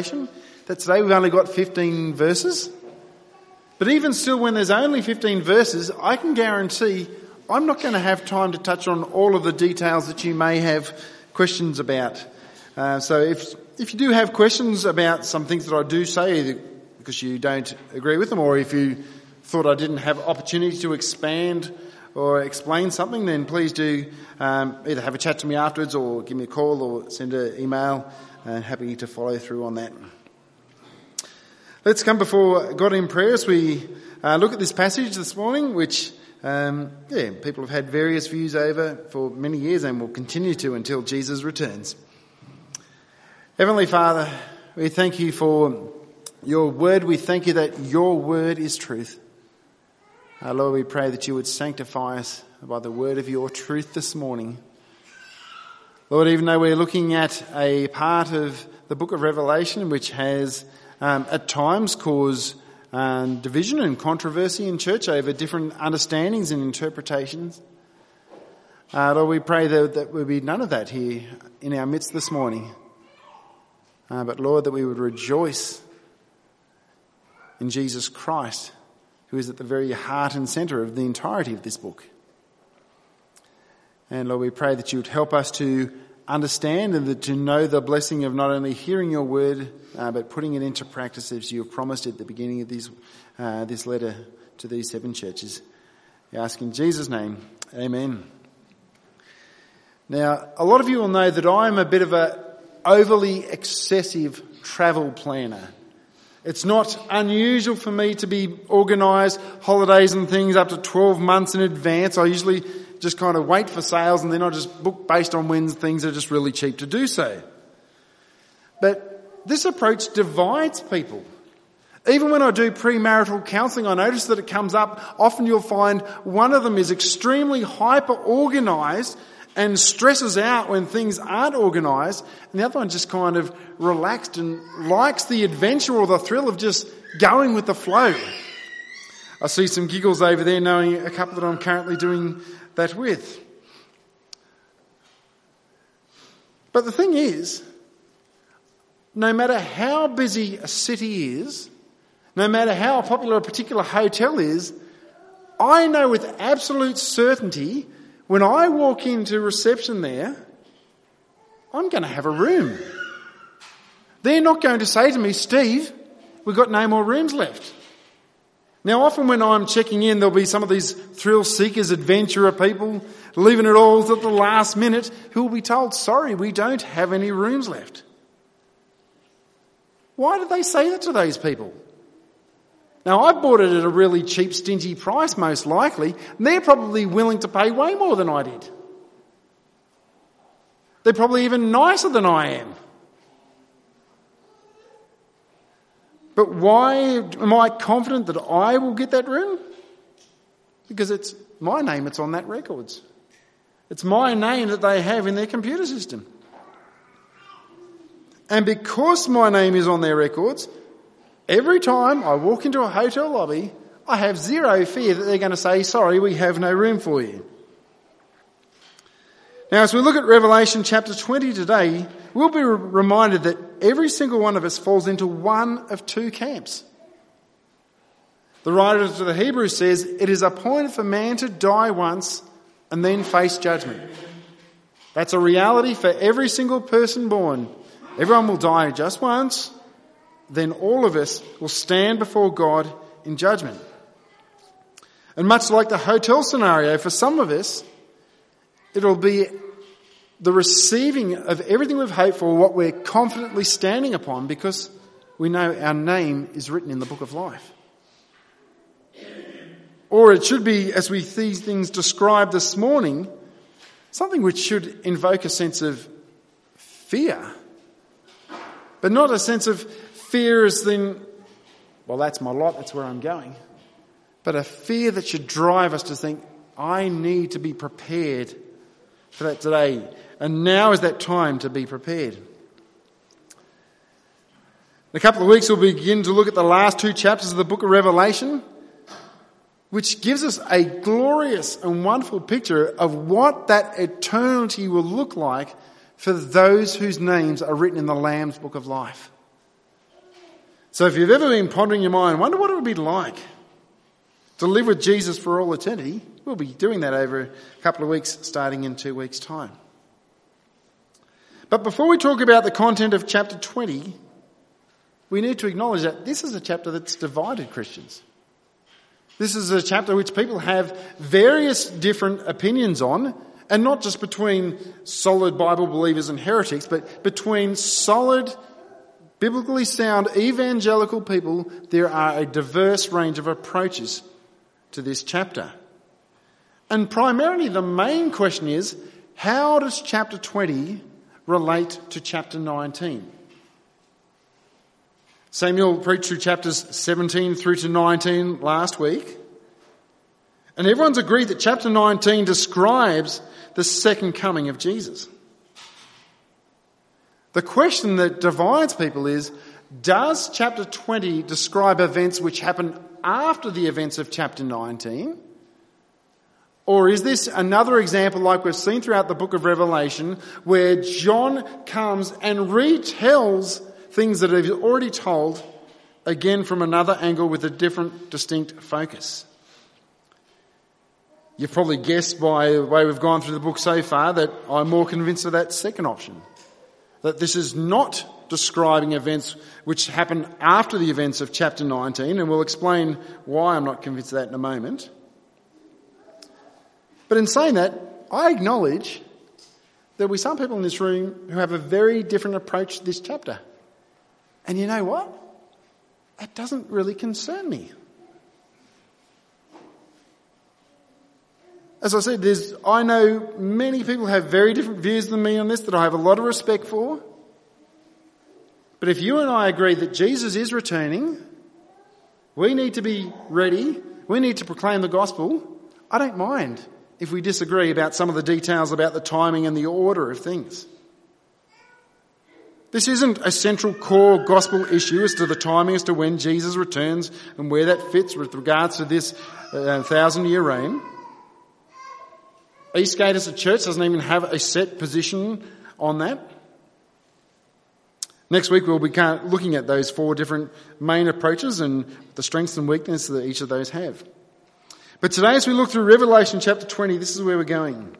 that today we've only got 15 verses. But even still, when there's only 15 verses, I can guarantee I'm not going to have time to touch on all of the details that you may have questions about. Uh, so if, if you do have questions about some things that I do say, because you don't agree with them, or if you thought I didn't have opportunity to expand or explain something, then please do um, either have a chat to me afterwards or give me a call or send an email. Uh, happy to follow through on that. Let's come before God in prayer as we uh, look at this passage this morning, which um, yeah, people have had various views over for many years and will continue to until Jesus returns. Heavenly Father, we thank you for your word. We thank you that your word is truth. Uh, Lord, we pray that you would sanctify us by the word of your truth this morning. Lord, even though we're looking at a part of the book of Revelation which has um, at times caused um, division and controversy in church over different understandings and interpretations, uh, Lord, we pray that, that there be none of that here in our midst this morning. Uh, but Lord, that we would rejoice in Jesus Christ who is at the very heart and centre of the entirety of this book. And Lord, we pray that you would help us to understand and to know the blessing of not only hearing your word, uh, but putting it into practice as you have promised at the beginning of this, uh, this letter to these seven churches. We ask in Jesus' name, amen. Now, a lot of you will know that I'm a bit of a overly excessive travel planner. It's not unusual for me to be organised holidays and things up to 12 months in advance. I usually just kind of wait for sales and then I just book based on when things are just really cheap to do so. But this approach divides people. Even when I do premarital counselling, I notice that it comes up. Often you'll find one of them is extremely hyper organised and stresses out when things aren't organised, and the other one just kind of relaxed and likes the adventure or the thrill of just going with the flow. I see some giggles over there knowing a couple that I'm currently doing that with. But the thing is, no matter how busy a city is, no matter how popular a particular hotel is, I know with absolute certainty when I walk into reception there, I'm going to have a room. They're not going to say to me, Steve, we've got no more rooms left. Now often when I'm checking in, there'll be some of these thrill seekers, adventurer people, leaving it all at the last minute, who will be told, sorry, we don't have any rooms left. Why did they say that to those people? Now I bought it at a really cheap, stingy price most likely, and they're probably willing to pay way more than I did. They're probably even nicer than I am. But why am I confident that I will get that room? Because it's my name, it's on that records. It's my name that they have in their computer system. And because my name is on their records, Every time I walk into a hotel lobby, I have zero fear that they're going to say, sorry, we have no room for you. Now, as we look at Revelation chapter 20 today, we'll be reminded that every single one of us falls into one of two camps. The writer to the Hebrews says, It is appointed for man to die once and then face judgment. That's a reality for every single person born. Everyone will die just once, then all of us will stand before God in judgment. And much like the hotel scenario, for some of us, it'll be the receiving of everything we've hoped for, what we're confidently standing upon, because we know our name is written in the book of life. Or it should be, as we see things described this morning, something which should invoke a sense of fear, but not a sense of Fear as then, well, that's my lot, that's where I'm going. But a fear that should drive us to think, I need to be prepared for that today. And now is that time to be prepared. In a couple of weeks, we'll begin to look at the last two chapters of the book of Revelation, which gives us a glorious and wonderful picture of what that eternity will look like for those whose names are written in the Lamb's book of life. So if you've ever been pondering your mind, wonder what it would be like to live with Jesus for all eternity, we'll be doing that over a couple of weeks starting in two weeks' time. But before we talk about the content of chapter 20, we need to acknowledge that this is a chapter that's divided Christians. This is a chapter which people have various different opinions on, and not just between solid Bible believers and heretics, but between solid, biblically sound evangelical people, there are a diverse range of approaches to this chapter. And primarily the main question is, how does chapter 20 relate to chapter 19? Samuel preached through chapters 17 through to 19 last week. And everyone's agreed that chapter 19 describes the second coming of Jesus. The question that divides people is, does chapter 20 describe events which happen after the events of chapter 19? Or is this another example like we've seen throughout the book of Revelation where John comes and retells things that he's already told again from another angle with a different distinct focus? You've probably guessed by the way we've gone through the book so far that I'm more convinced of that second option. That this is not describing events which happen after the events of chapter 19, and we'll explain why I'm not convinced of that in a moment. But in saying that, I acknowledge there'll be some people in this room who have a very different approach to this chapter. And you know what? That doesn't really concern me. As I said, there's, I know many people have very different views than me on this that I have a lot of respect for. But if you and I agree that Jesus is returning, we need to be ready, we need to proclaim the gospel, I don't mind if we disagree about some of the details about the timing and the order of things. This isn't a central core gospel issue as to the timing as to when Jesus returns and where that fits with regards to this uh, thousand year reign. Eastgate as a church doesn't even have a set position on that. Next week we'll be looking at those four different main approaches and the strengths and weaknesses that each of those have. But today, as we look through Revelation chapter 20, this is where we're going.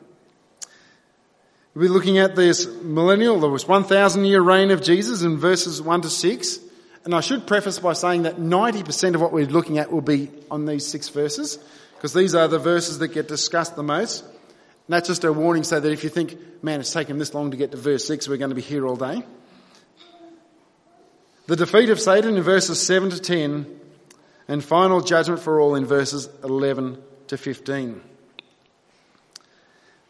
We'll be looking at this millennial, there was 1,000 year reign of Jesus in verses 1 to 6. And I should preface by saying that 90% of what we're looking at will be on these six verses, because these are the verses that get discussed the most. And that's just a warning so that if you think, man, it's taken this long to get to verse 6, we're going to be here all day. The defeat of Satan in verses 7 to 10 and final judgment for all in verses 11 to 15.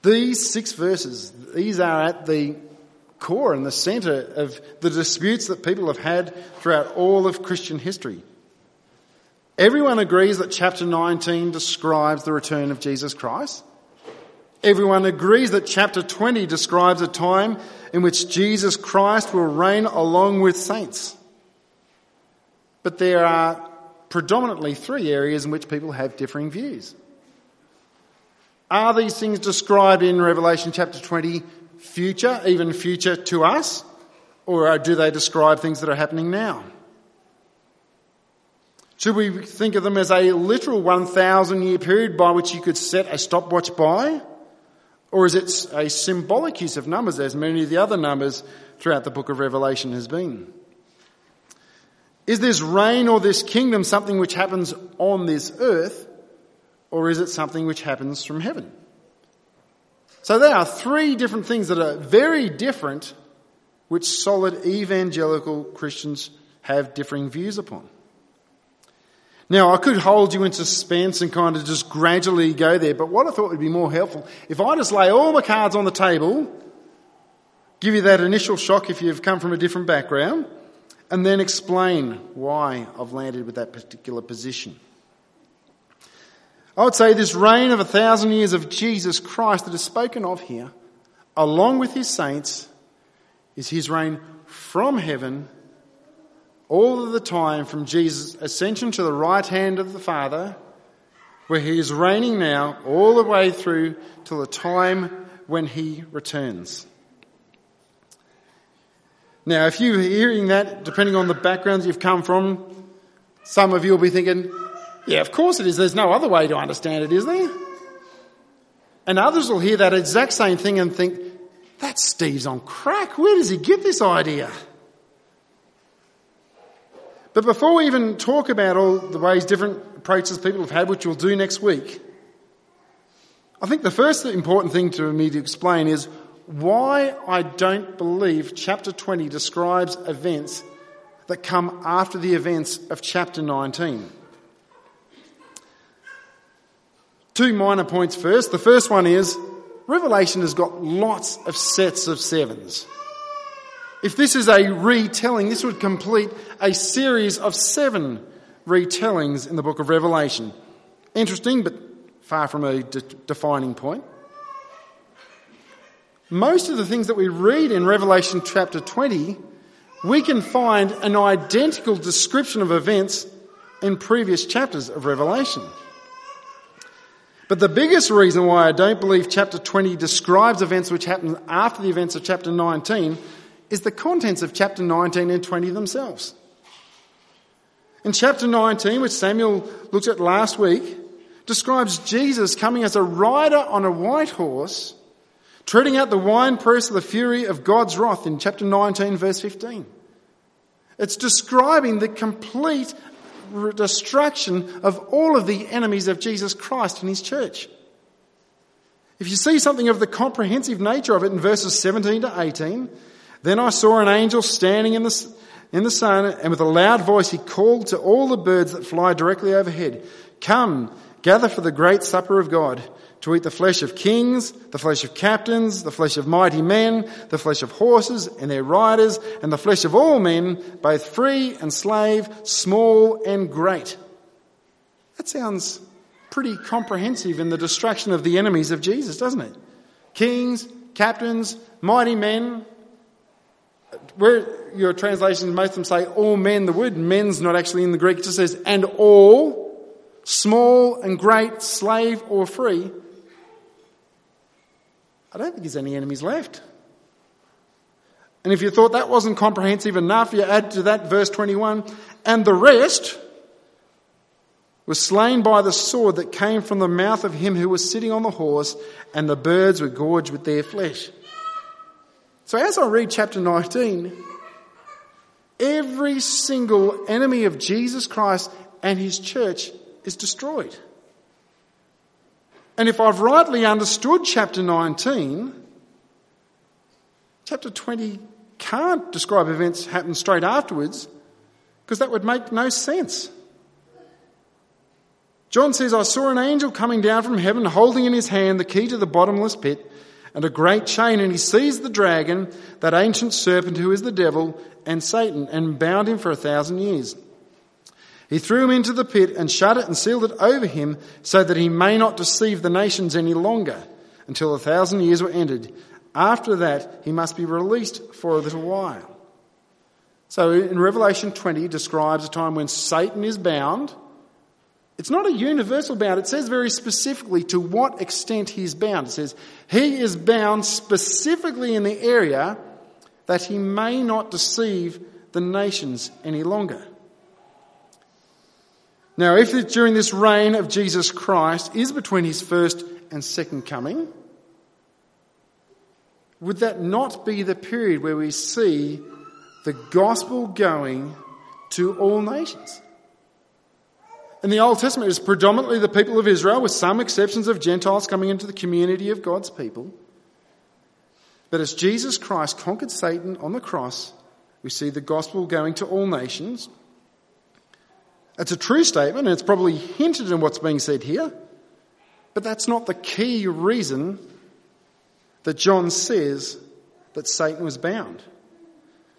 These six verses, these are at the core and the centre of the disputes that people have had throughout all of Christian history. Everyone agrees that chapter 19 describes the return of Jesus Christ. Everyone agrees that chapter 20 describes a time in which Jesus Christ will reign along with saints. But there are predominantly three areas in which people have differing views. Are these things described in Revelation chapter 20 future, even future to us? Or do they describe things that are happening now? Should we think of them as a literal 1,000 year period by which you could set a stopwatch by? Or is it a symbolic use of numbers as many of the other numbers throughout the book of Revelation has been? Is this reign or this kingdom something which happens on this earth, or is it something which happens from heaven? So there are three different things that are very different, which solid evangelical Christians have differing views upon. Now, I could hold you in suspense and kind of just gradually go there, but what I thought would be more helpful, if I just lay all my cards on the table, give you that initial shock if you've come from a different background, and then explain why I've landed with that particular position. I would say this reign of a thousand years of Jesus Christ that is spoken of here, along with his saints, is his reign from heaven all of the time from Jesus' ascension to the right hand of the Father, where he is reigning now all the way through till the time when he returns. Now, if you're hearing that, depending on the backgrounds you've come from, some of you will be thinking, yeah, of course it is. There's no other way to understand it, is there? And others will hear that exact same thing and think, that Steve's on crack. Where does he get this idea? But before we even talk about all the ways different approaches people have had, which we'll do next week, I think the first important thing to me to explain is why I don't believe chapter 20 describes events that come after the events of chapter 19. Two minor points first. The first one is Revelation has got lots of sets of sevens. If this is a retelling, this would complete a series of seven retellings in the book of Revelation. Interesting, but far from a de- defining point. Most of the things that we read in Revelation chapter 20, we can find an identical description of events in previous chapters of Revelation. But the biggest reason why I don't believe chapter 20 describes events which happen after the events of chapter 19 is the contents of chapter 19 and 20 themselves. In chapter 19, which Samuel looked at last week, describes Jesus coming as a rider on a white horse, treading out the winepress of the fury of God's wrath in chapter 19, verse 15. It's describing the complete destruction of all of the enemies of Jesus Christ and his church. If you see something of the comprehensive nature of it in verses 17 to 18, then I saw an angel standing in the, in the sun, and with a loud voice he called to all the birds that fly directly overhead, Come, gather for the great supper of God, to eat the flesh of kings, the flesh of captains, the flesh of mighty men, the flesh of horses and their riders, and the flesh of all men, both free and slave, small and great. That sounds pretty comprehensive in the destruction of the enemies of Jesus, doesn't it? Kings, captains, mighty men, where your translations, most of them say all men, the word men's not actually in the Greek, it just says, and all, small and great, slave or free. I don't think there's any enemies left. And if you thought that wasn't comprehensive enough, you add to that verse 21, and the rest was slain by the sword that came from the mouth of him who was sitting on the horse, and the birds were gorged with their flesh. So as I read chapter 19, every single enemy of Jesus Christ and his church is destroyed. And if I've rightly understood chapter 19, chapter 20 can't describe events happen straight afterwards because that would make no sense. John says, I saw an angel coming down from heaven holding in his hand the key to the bottomless pit and a great chain, and he seized the dragon, that ancient serpent who is the devil and Satan, and bound him for a thousand years. He threw him into the pit and shut it and sealed it over him so that he may not deceive the nations any longer until a thousand years were ended. After that, he must be released for a little while. So in Revelation 20 describes a time when Satan is bound it's not a universal bound. It says very specifically to what extent he's bound. It says he is bound specifically in the area that he may not deceive the nations any longer. Now, if it, during this reign of Jesus Christ is between his first and second coming, would that not be the period where we see the gospel going to all nations? In the Old Testament, it was predominantly the people of Israel, with some exceptions of Gentiles coming into the community of God's people. But as Jesus Christ conquered Satan on the cross, we see the gospel going to all nations. It's a true statement, and it's probably hinted in what's being said here, but that's not the key reason that John says that Satan was bound.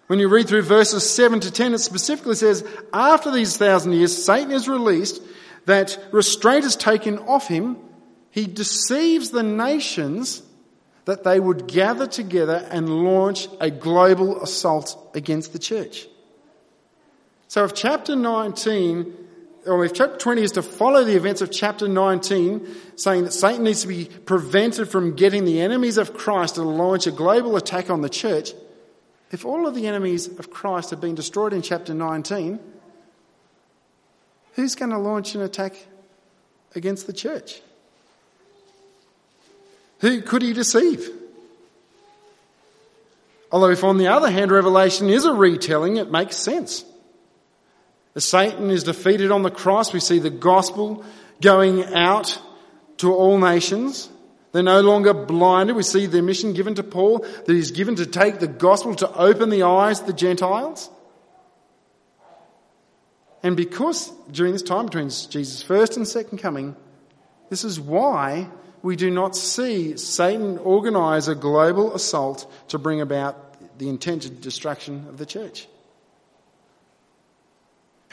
When you read through verses 7 to 10, it specifically says, after these thousand years, Satan is released, that restraint is taken off him. He deceives the nations that they would gather together and launch a global assault against the church. So if chapter 19, or if chapter 20 is to follow the events of chapter 19, saying that Satan needs to be prevented from getting the enemies of Christ to launch a global attack on the church, If all of the enemies of Christ have been destroyed in chapter 19, who's going to launch an attack against the church? Who could he deceive? Although, if on the other hand, Revelation is a retelling, it makes sense. As Satan is defeated on the cross, we see the gospel going out to all nations. They're no longer blinded. We see the mission given to Paul that he's given to take the gospel to open the eyes of the Gentiles. And because during this time between Jesus' first and second coming, this is why we do not see Satan organize a global assault to bring about the intended destruction of the church.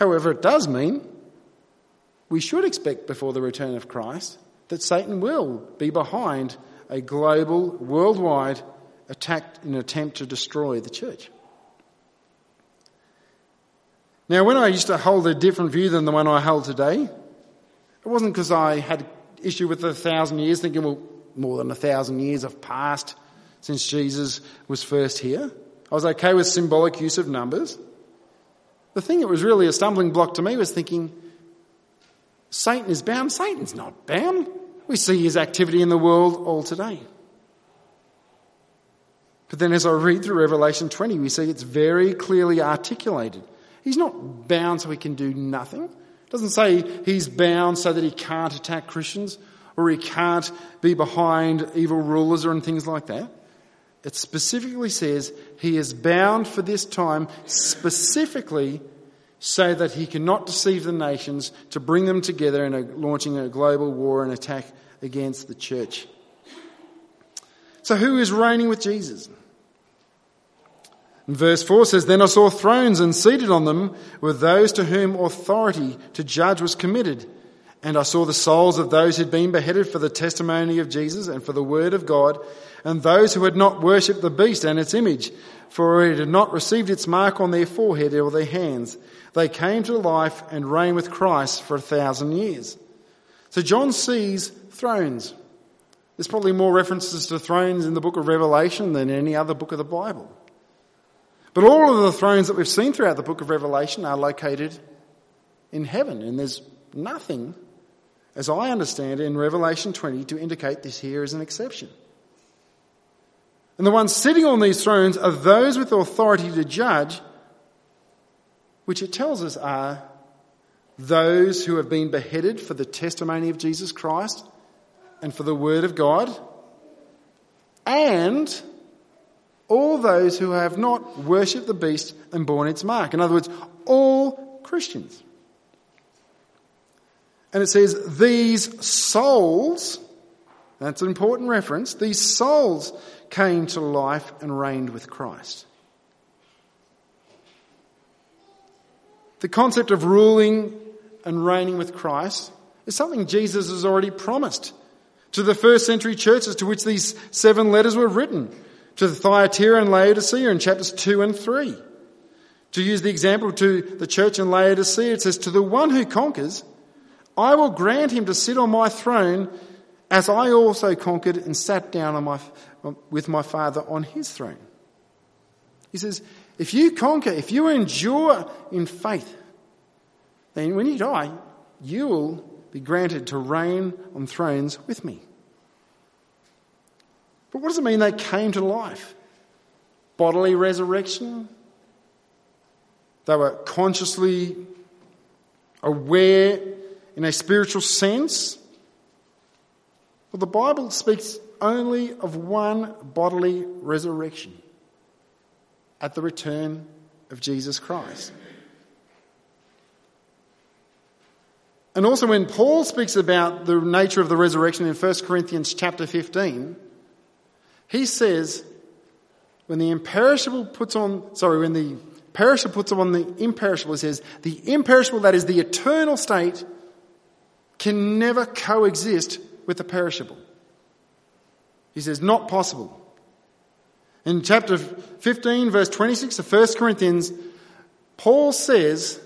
However, it does mean we should expect before the return of Christ that Satan will be behind a global, worldwide attack in an attempt to destroy the church. Now, when I used to hold a different view than the one I hold today, it wasn't because I had issue with a thousand years, thinking, well, more than a thousand years have passed since Jesus was first here. I was okay with symbolic use of numbers. The thing that was really a stumbling block to me was thinking, Satan is bound. Satan's not bound. We see his activity in the world all today. But then as I read through Revelation 20, we see it's very clearly articulated. He's not bound so he can do nothing. It doesn't say he's bound so that he can't attack Christians or he can't be behind evil rulers or things like that. It specifically says he is bound for this time specifically so that he cannot deceive the nations to bring them together in a, launching a global war and attack against the church. So who is reigning with Jesus? And verse 4 says, Then I saw thrones, and seated on them were those to whom authority to judge was committed. And I saw the souls of those who'd been beheaded for the testimony of Jesus and for the word of God, and those who had not worshipped the beast and its image, for it had not received its mark on their forehead or their hands. They came to life and reigned with Christ for a thousand years. So John sees thrones. There's probably more references to thrones in the book of Revelation than any other book of the Bible. But all of the thrones that we've seen throughout the book of Revelation are located in heaven, and there's nothing, as I understand it, in Revelation 20 to indicate this here is an exception. And the ones sitting on these thrones are those with authority to judge, which it tells us are those who have been beheaded for the testimony of Jesus Christ and for the Word of God, and all those who have not worshipped the beast and borne its mark. In other words, all Christians. And it says, these souls, that's an important reference, these souls came to life and reigned with Christ. The concept of ruling and reigning with Christ is something Jesus has already promised to the first century churches to which these seven letters were written to the Thyatira and Laodicea in chapters 2 and 3. To use the example to the church in Laodicea, it says, To the one who conquers, I will grant him to sit on my throne as I also conquered and sat down on my, with my Father on his throne. He says, if you conquer, if you endure in faith, then when you die, you will be granted to reign on thrones with me. But what does it mean they came to life? Bodily resurrection? They were consciously aware in a spiritual sense? Well, the Bible speaks only of one bodily resurrection at the return of Jesus Christ. And also when Paul speaks about the nature of the resurrection in 1 Corinthians chapter 15, he says, when the imperishable puts on, sorry, when the perishable puts on the imperishable, he says, the imperishable, that is the eternal state, can never coexist with the perishable. He says, not possible. In chapter 15, verse 26 of 1 Corinthians, Paul says,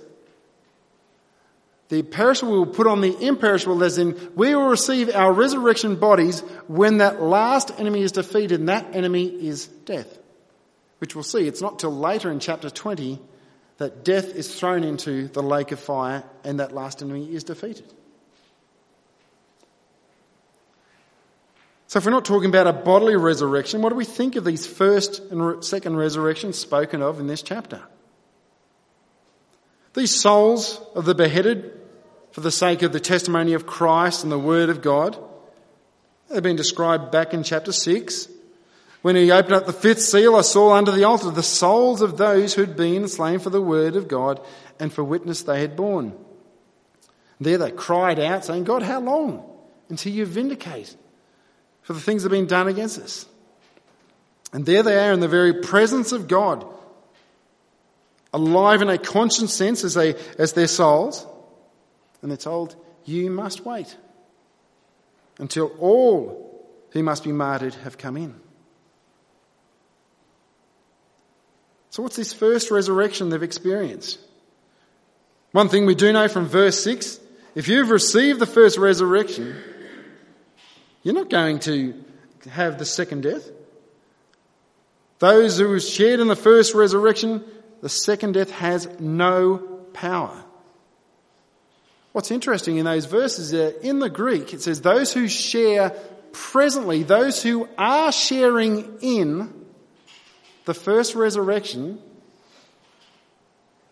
the perishable will put on the imperishable, as in, we will receive our resurrection bodies when that last enemy is defeated, and that enemy is death. which we'll see, it's not till later in chapter 20 that death is thrown into the lake of fire and that last enemy is defeated. So if we're not talking about a bodily resurrection, what do we think of these first and second resurrections spoken of in this chapter? These souls of the beheaded for the sake of the testimony of Christ and the Word of God they've been described back in chapter 6. When he opened up the fifth seal, I saw under the altar the souls of those who had been slain for the Word of God and for witness they had borne. There they cried out, saying, God, how long until you vindicate for the things that have been done against us? And there they are in the very presence of God alive in a conscious sense as, they, as their souls. And they're told, you must wait until all who must be martyred have come in. So what's this first resurrection they've experienced? One thing we do know from verse 6, if you've received the first resurrection, you're not going to have the second death. Those who shared in the first resurrection the second death has no power. What's interesting in those verses is in the Greek, it says those who share presently, those who are sharing in the first resurrection,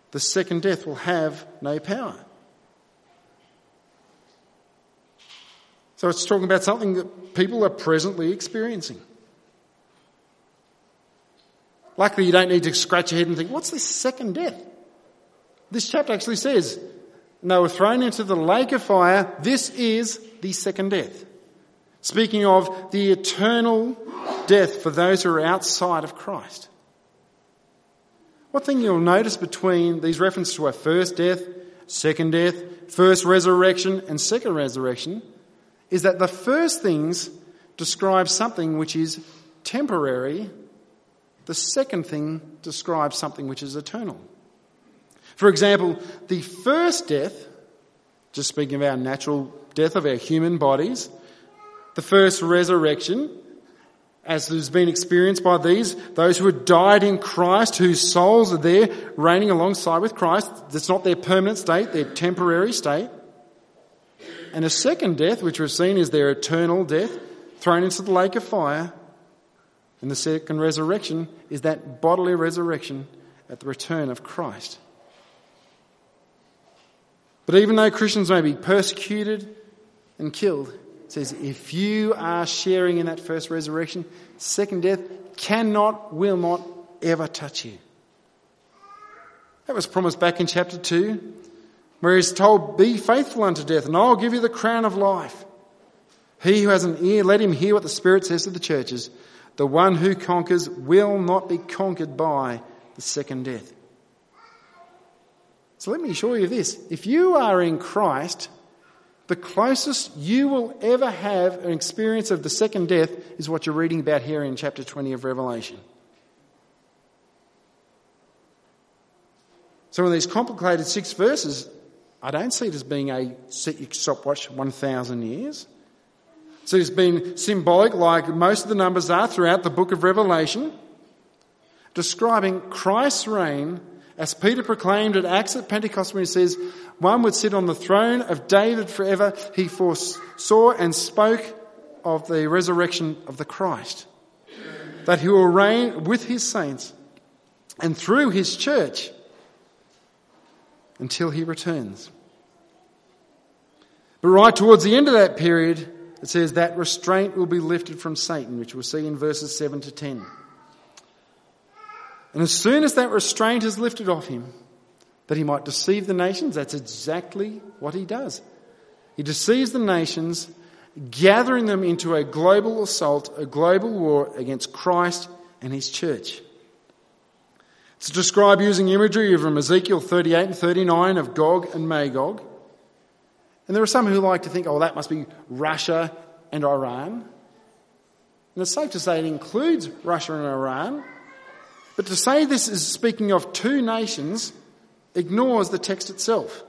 the second death will have no power. So it's talking about something that people are presently experiencing. Luckily, you don't need to scratch your head and think, what's this second death? This chapter actually says, they were thrown into the lake of fire. This is the second death. Speaking of the eternal death for those who are outside of Christ. One thing you'll notice between these references to our first death, second death, first resurrection, and second resurrection is that the first things describe something which is temporary the second thing describes something which is eternal. For example, the first death, just speaking of our natural death of our human bodies, the first resurrection, as has been experienced by these, those who had died in Christ, whose souls are there reigning alongside with Christ. That's not their permanent state, their temporary state. And a second death, which we've seen is their eternal death, thrown into the lake of fire, and the second resurrection is that bodily resurrection at the return of Christ. But even though Christians may be persecuted and killed, it says if you are sharing in that first resurrection, second death cannot, will not ever touch you. That was promised back in chapter 2, where he's told, Be faithful unto death, and I'll give you the crown of life. He who has an ear, let him hear what the Spirit says to the churches. The one who conquers will not be conquered by the second death. So let me assure you this. If you are in Christ, the closest you will ever have an experience of the second death is what you're reading about here in chapter 20 of Revelation. So in these complicated six verses, I don't see it as being a set stopwatch 1,000 years. So it's been symbolic, like most of the numbers are throughout the book of Revelation, describing Christ's reign as Peter proclaimed at Acts at Pentecost when he says, one would sit on the throne of David forever. He foresaw and spoke of the resurrection of the Christ. That he will reign with his saints and through his church until he returns. But right towards the end of that period, it says that restraint will be lifted from Satan, which we'll see in verses 7 to 10. And as soon as that restraint is lifted off him, that he might deceive the nations, that's exactly what he does. He deceives the nations, gathering them into a global assault, a global war against Christ and his church. It's described using imagery from Ezekiel 38 and 39 of Gog and Magog. And there are some who like to think, oh, that must be Russia and Iran. And it's safe to say it includes Russia and Iran. But to say this is speaking of two nations ignores the text itself.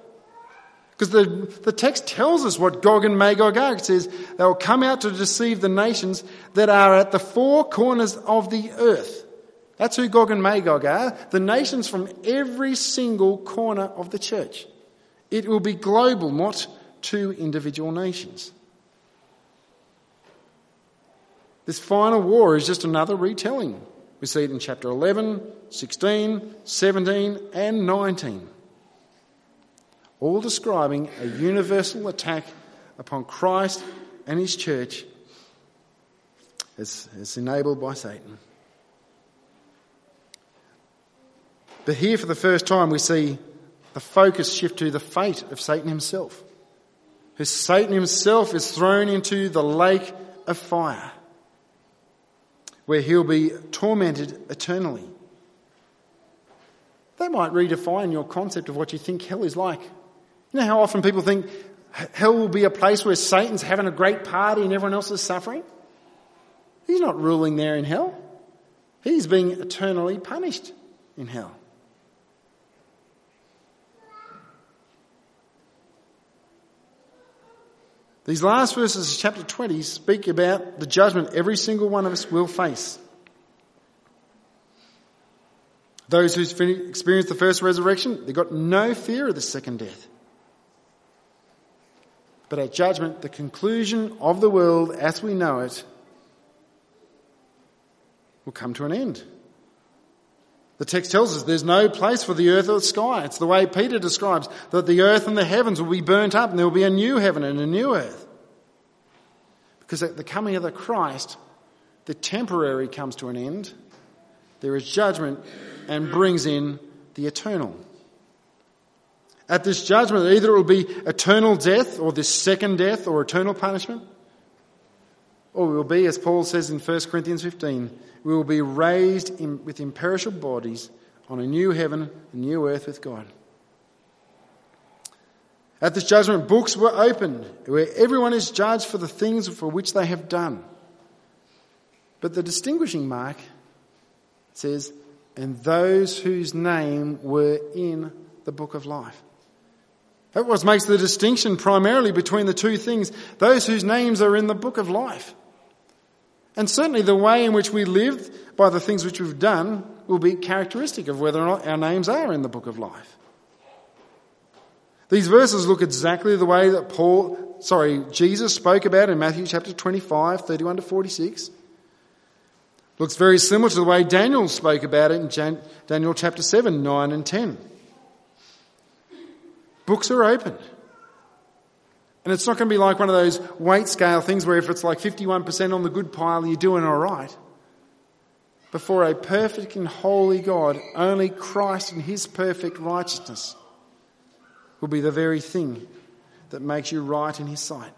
Because the, the text tells us what Gog and Magog are. It says they will come out to deceive the nations that are at the four corners of the earth. That's who Gog and Magog are. The nations from every single corner of the church. It will be global, not two individual nations. This final war is just another retelling. We see it in chapter 11, 16, 17, and 19. All describing a universal attack upon Christ and his church as, as enabled by Satan. But here, for the first time, we see the focus shift to the fate of Satan himself. Who Satan himself is thrown into the lake of fire, where he'll be tormented eternally. That might redefine your concept of what you think hell is like. You know how often people think hell will be a place where Satan's having a great party and everyone else is suffering? He's not ruling there in hell. He's being eternally punished in hell. These last verses of chapter 20 speak about the judgment every single one of us will face. Those who experienced the first resurrection, they've got no fear of the second death. But at judgment, the conclusion of the world as we know it will come to an end. The text tells us there's no place for the earth or the sky. It's the way Peter describes that the earth and the heavens will be burnt up and there will be a new heaven and a new earth. Because at the coming of the Christ, the temporary comes to an end. There is judgment and brings in the eternal. At this judgment, either it will be eternal death or this second death or eternal punishment, or we will be, as Paul says in 1 Corinthians 15, we will be raised in, with imperishable bodies on a new heaven, a new earth with God. At this judgment, books were opened where everyone is judged for the things for which they have done. But the distinguishing mark says, and those whose name were in the book of life. That was makes the distinction primarily between the two things. Those whose names are in the book of life. And certainly the way in which we live by the things which we've done will be characteristic of whether or not our names are in the book of life. These verses look exactly the way that Paul, sorry, Jesus spoke about in Matthew chapter 25, 31 to 46. Looks very similar to the way Daniel spoke about it in Jan- Daniel chapter 7, 9 and 10. Books are opened. And it's not going to be like one of those weight scale things where if it's like 51% on the good pile, you're doing all right. Before a perfect and holy God, only Christ and his perfect righteousness will be the very thing that makes you right in his sight.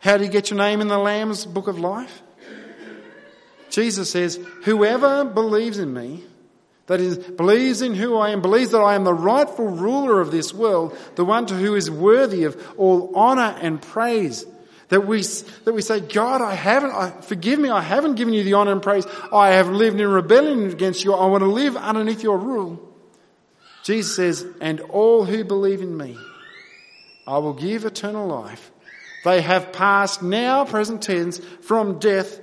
How do you get your name in the Lamb's book of life? Jesus says, Whoever believes in me, that is, believes in who I am, believes that I am the rightful ruler of this world, the one to who is worthy of all honour and praise. That we, that we say, God, I haven't, I, forgive me, I haven't given you the honour and praise. I have lived in rebellion against you. I want to live underneath your rule. Jesus says, and all who believe in me, I will give eternal life. They have passed now, present tense, from death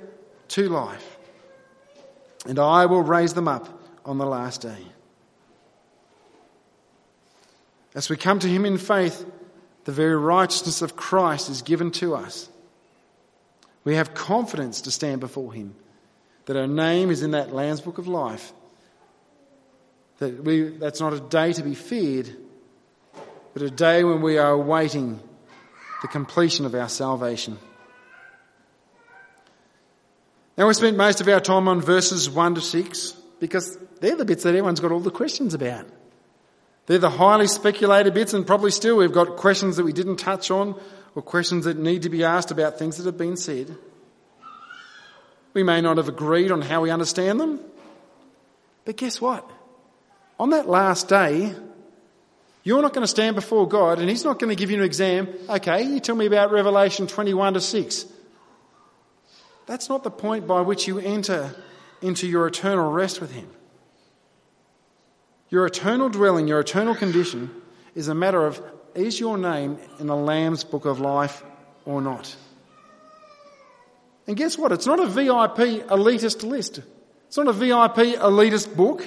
to life. And I will raise them up on the last day. As we come to Him in faith, the very righteousness of Christ is given to us. We have confidence to stand before Him, that our name is in that Lamb's Book of Life. That we, that's not a day to be feared, but a day when we are awaiting the completion of our salvation. Now, we spent most of our time on verses 1 to 6 because they're the bits that everyone's got all the questions about. They're the highly speculated bits, and probably still we've got questions that we didn't touch on or questions that need to be asked about things that have been said. We may not have agreed on how we understand them, but guess what? On that last day, you're not going to stand before God and He's not going to give you an exam. Okay, you tell me about Revelation 21 to 6. That's not the point by which you enter into your eternal rest with Him. Your eternal dwelling, your eternal condition is a matter of is your name in the Lamb's book of life or not? And guess what? It's not a VIP elitist list. It's not a VIP elitist book.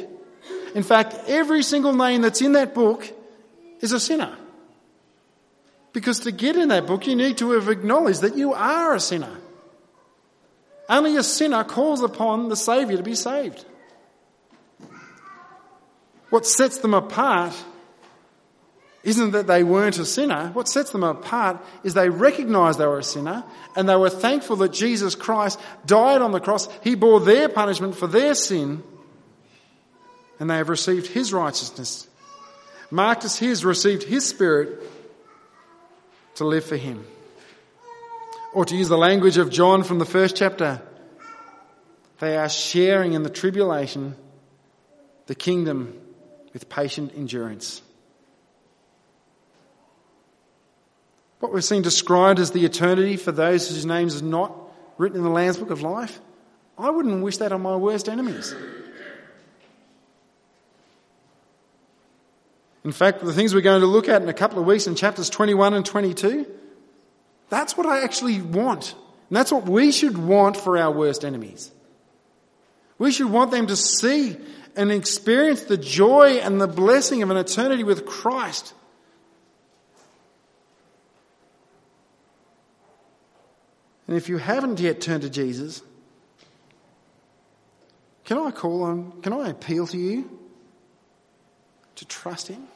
In fact, every single name that's in that book is a sinner. Because to get in that book, you need to have acknowledged that you are a sinner. Only a sinner calls upon the Saviour to be saved. What sets them apart isn't that they weren't a sinner. What sets them apart is they recognized they were a sinner and they were thankful that Jesus Christ died on the cross. He bore their punishment for their sin and they have received his righteousness. Marked as his, received his spirit to live for him. Or to use the language of John from the first chapter, they are sharing in the tribulation, the kingdom with patient endurance. What we've seen described as the eternity for those whose names are not written in the Lamb's Book of Life, I wouldn't wish that on my worst enemies. In fact, the things we're going to look at in a couple of weeks in chapters 21 and 22, that's what I actually want. And that's what we should want for our worst enemies. We should want them to see and experience the joy and the blessing of an eternity with Christ. And if you haven't yet turned to Jesus, can I call on, can I appeal to you to trust Him?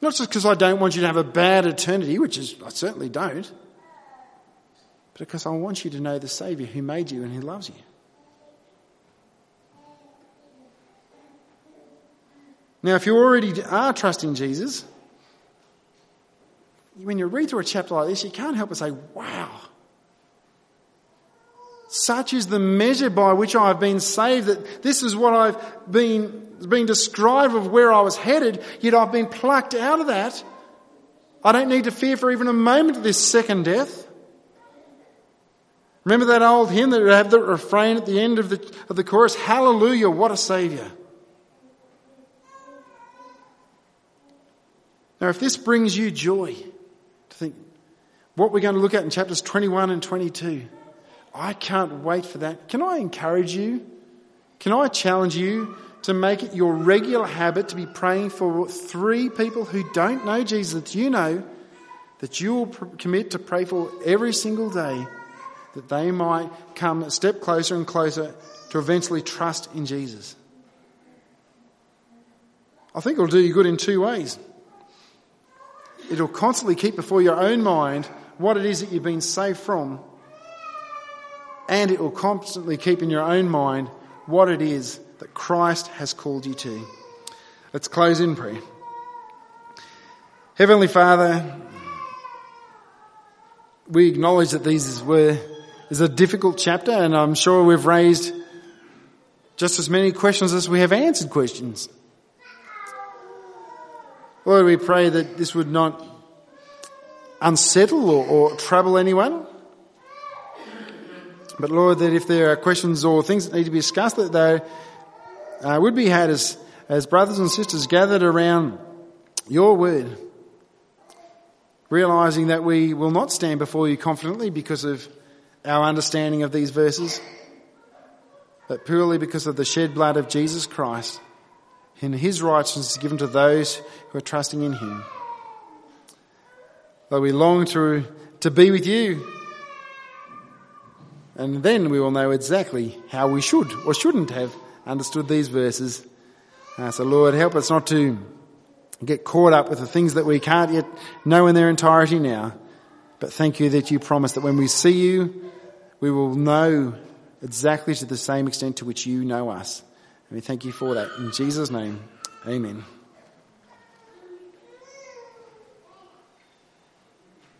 Not just because I don't want you to have a bad eternity, which is, I certainly don't, but because I want you to know the Saviour who made you and who loves you. Now, if you already are trusting Jesus, when you read through a chapter like this, you can't help but say, wow, such is the measure by which I have been saved that this is what I've been, been described of where I was headed, yet I've been plucked out of that. I don't need to fear for even a moment of this second death. Remember that old hymn that had the refrain at the end of the, of the chorus? Hallelujah, what a saviour. Now, if this brings you joy to think what we're going to look at in chapters 21 and 22, I can't wait for that. Can I encourage you? Can I challenge you to make it your regular habit to be praying for three people who don't know Jesus that you know that you will commit to pray for every single day that they might come a step closer and closer to eventually trust in Jesus? I think it'll do you good in two ways. It'll constantly keep before your own mind what it is that you've been saved from and it will constantly keep in your own mind what it is that Christ has called you to. Let's close in prayer. Heavenly Father, we acknowledge that these were is a difficult chapter, and I'm sure we've raised just as many questions as we have answered questions. Lord, we pray that this would not unsettle or, or trouble anyone. But Lord, that if there are questions or things that need to be discussed, that they uh, would be had as, as brothers and sisters gathered around your word, realizing that we will not stand before you confidently because of our understanding of these verses, but purely because of the shed blood of Jesus Christ and his righteousness given to those who are trusting in him. Though we long to, to be with you and then we will know exactly how we should or shouldn't have understood these verses. Uh, so Lord, help us not to get caught up with the things that we can't yet know in their entirety now. But thank you that you promise that when we see you, we will know exactly to the same extent to which you know us. And we thank you for that. In Jesus' name, amen.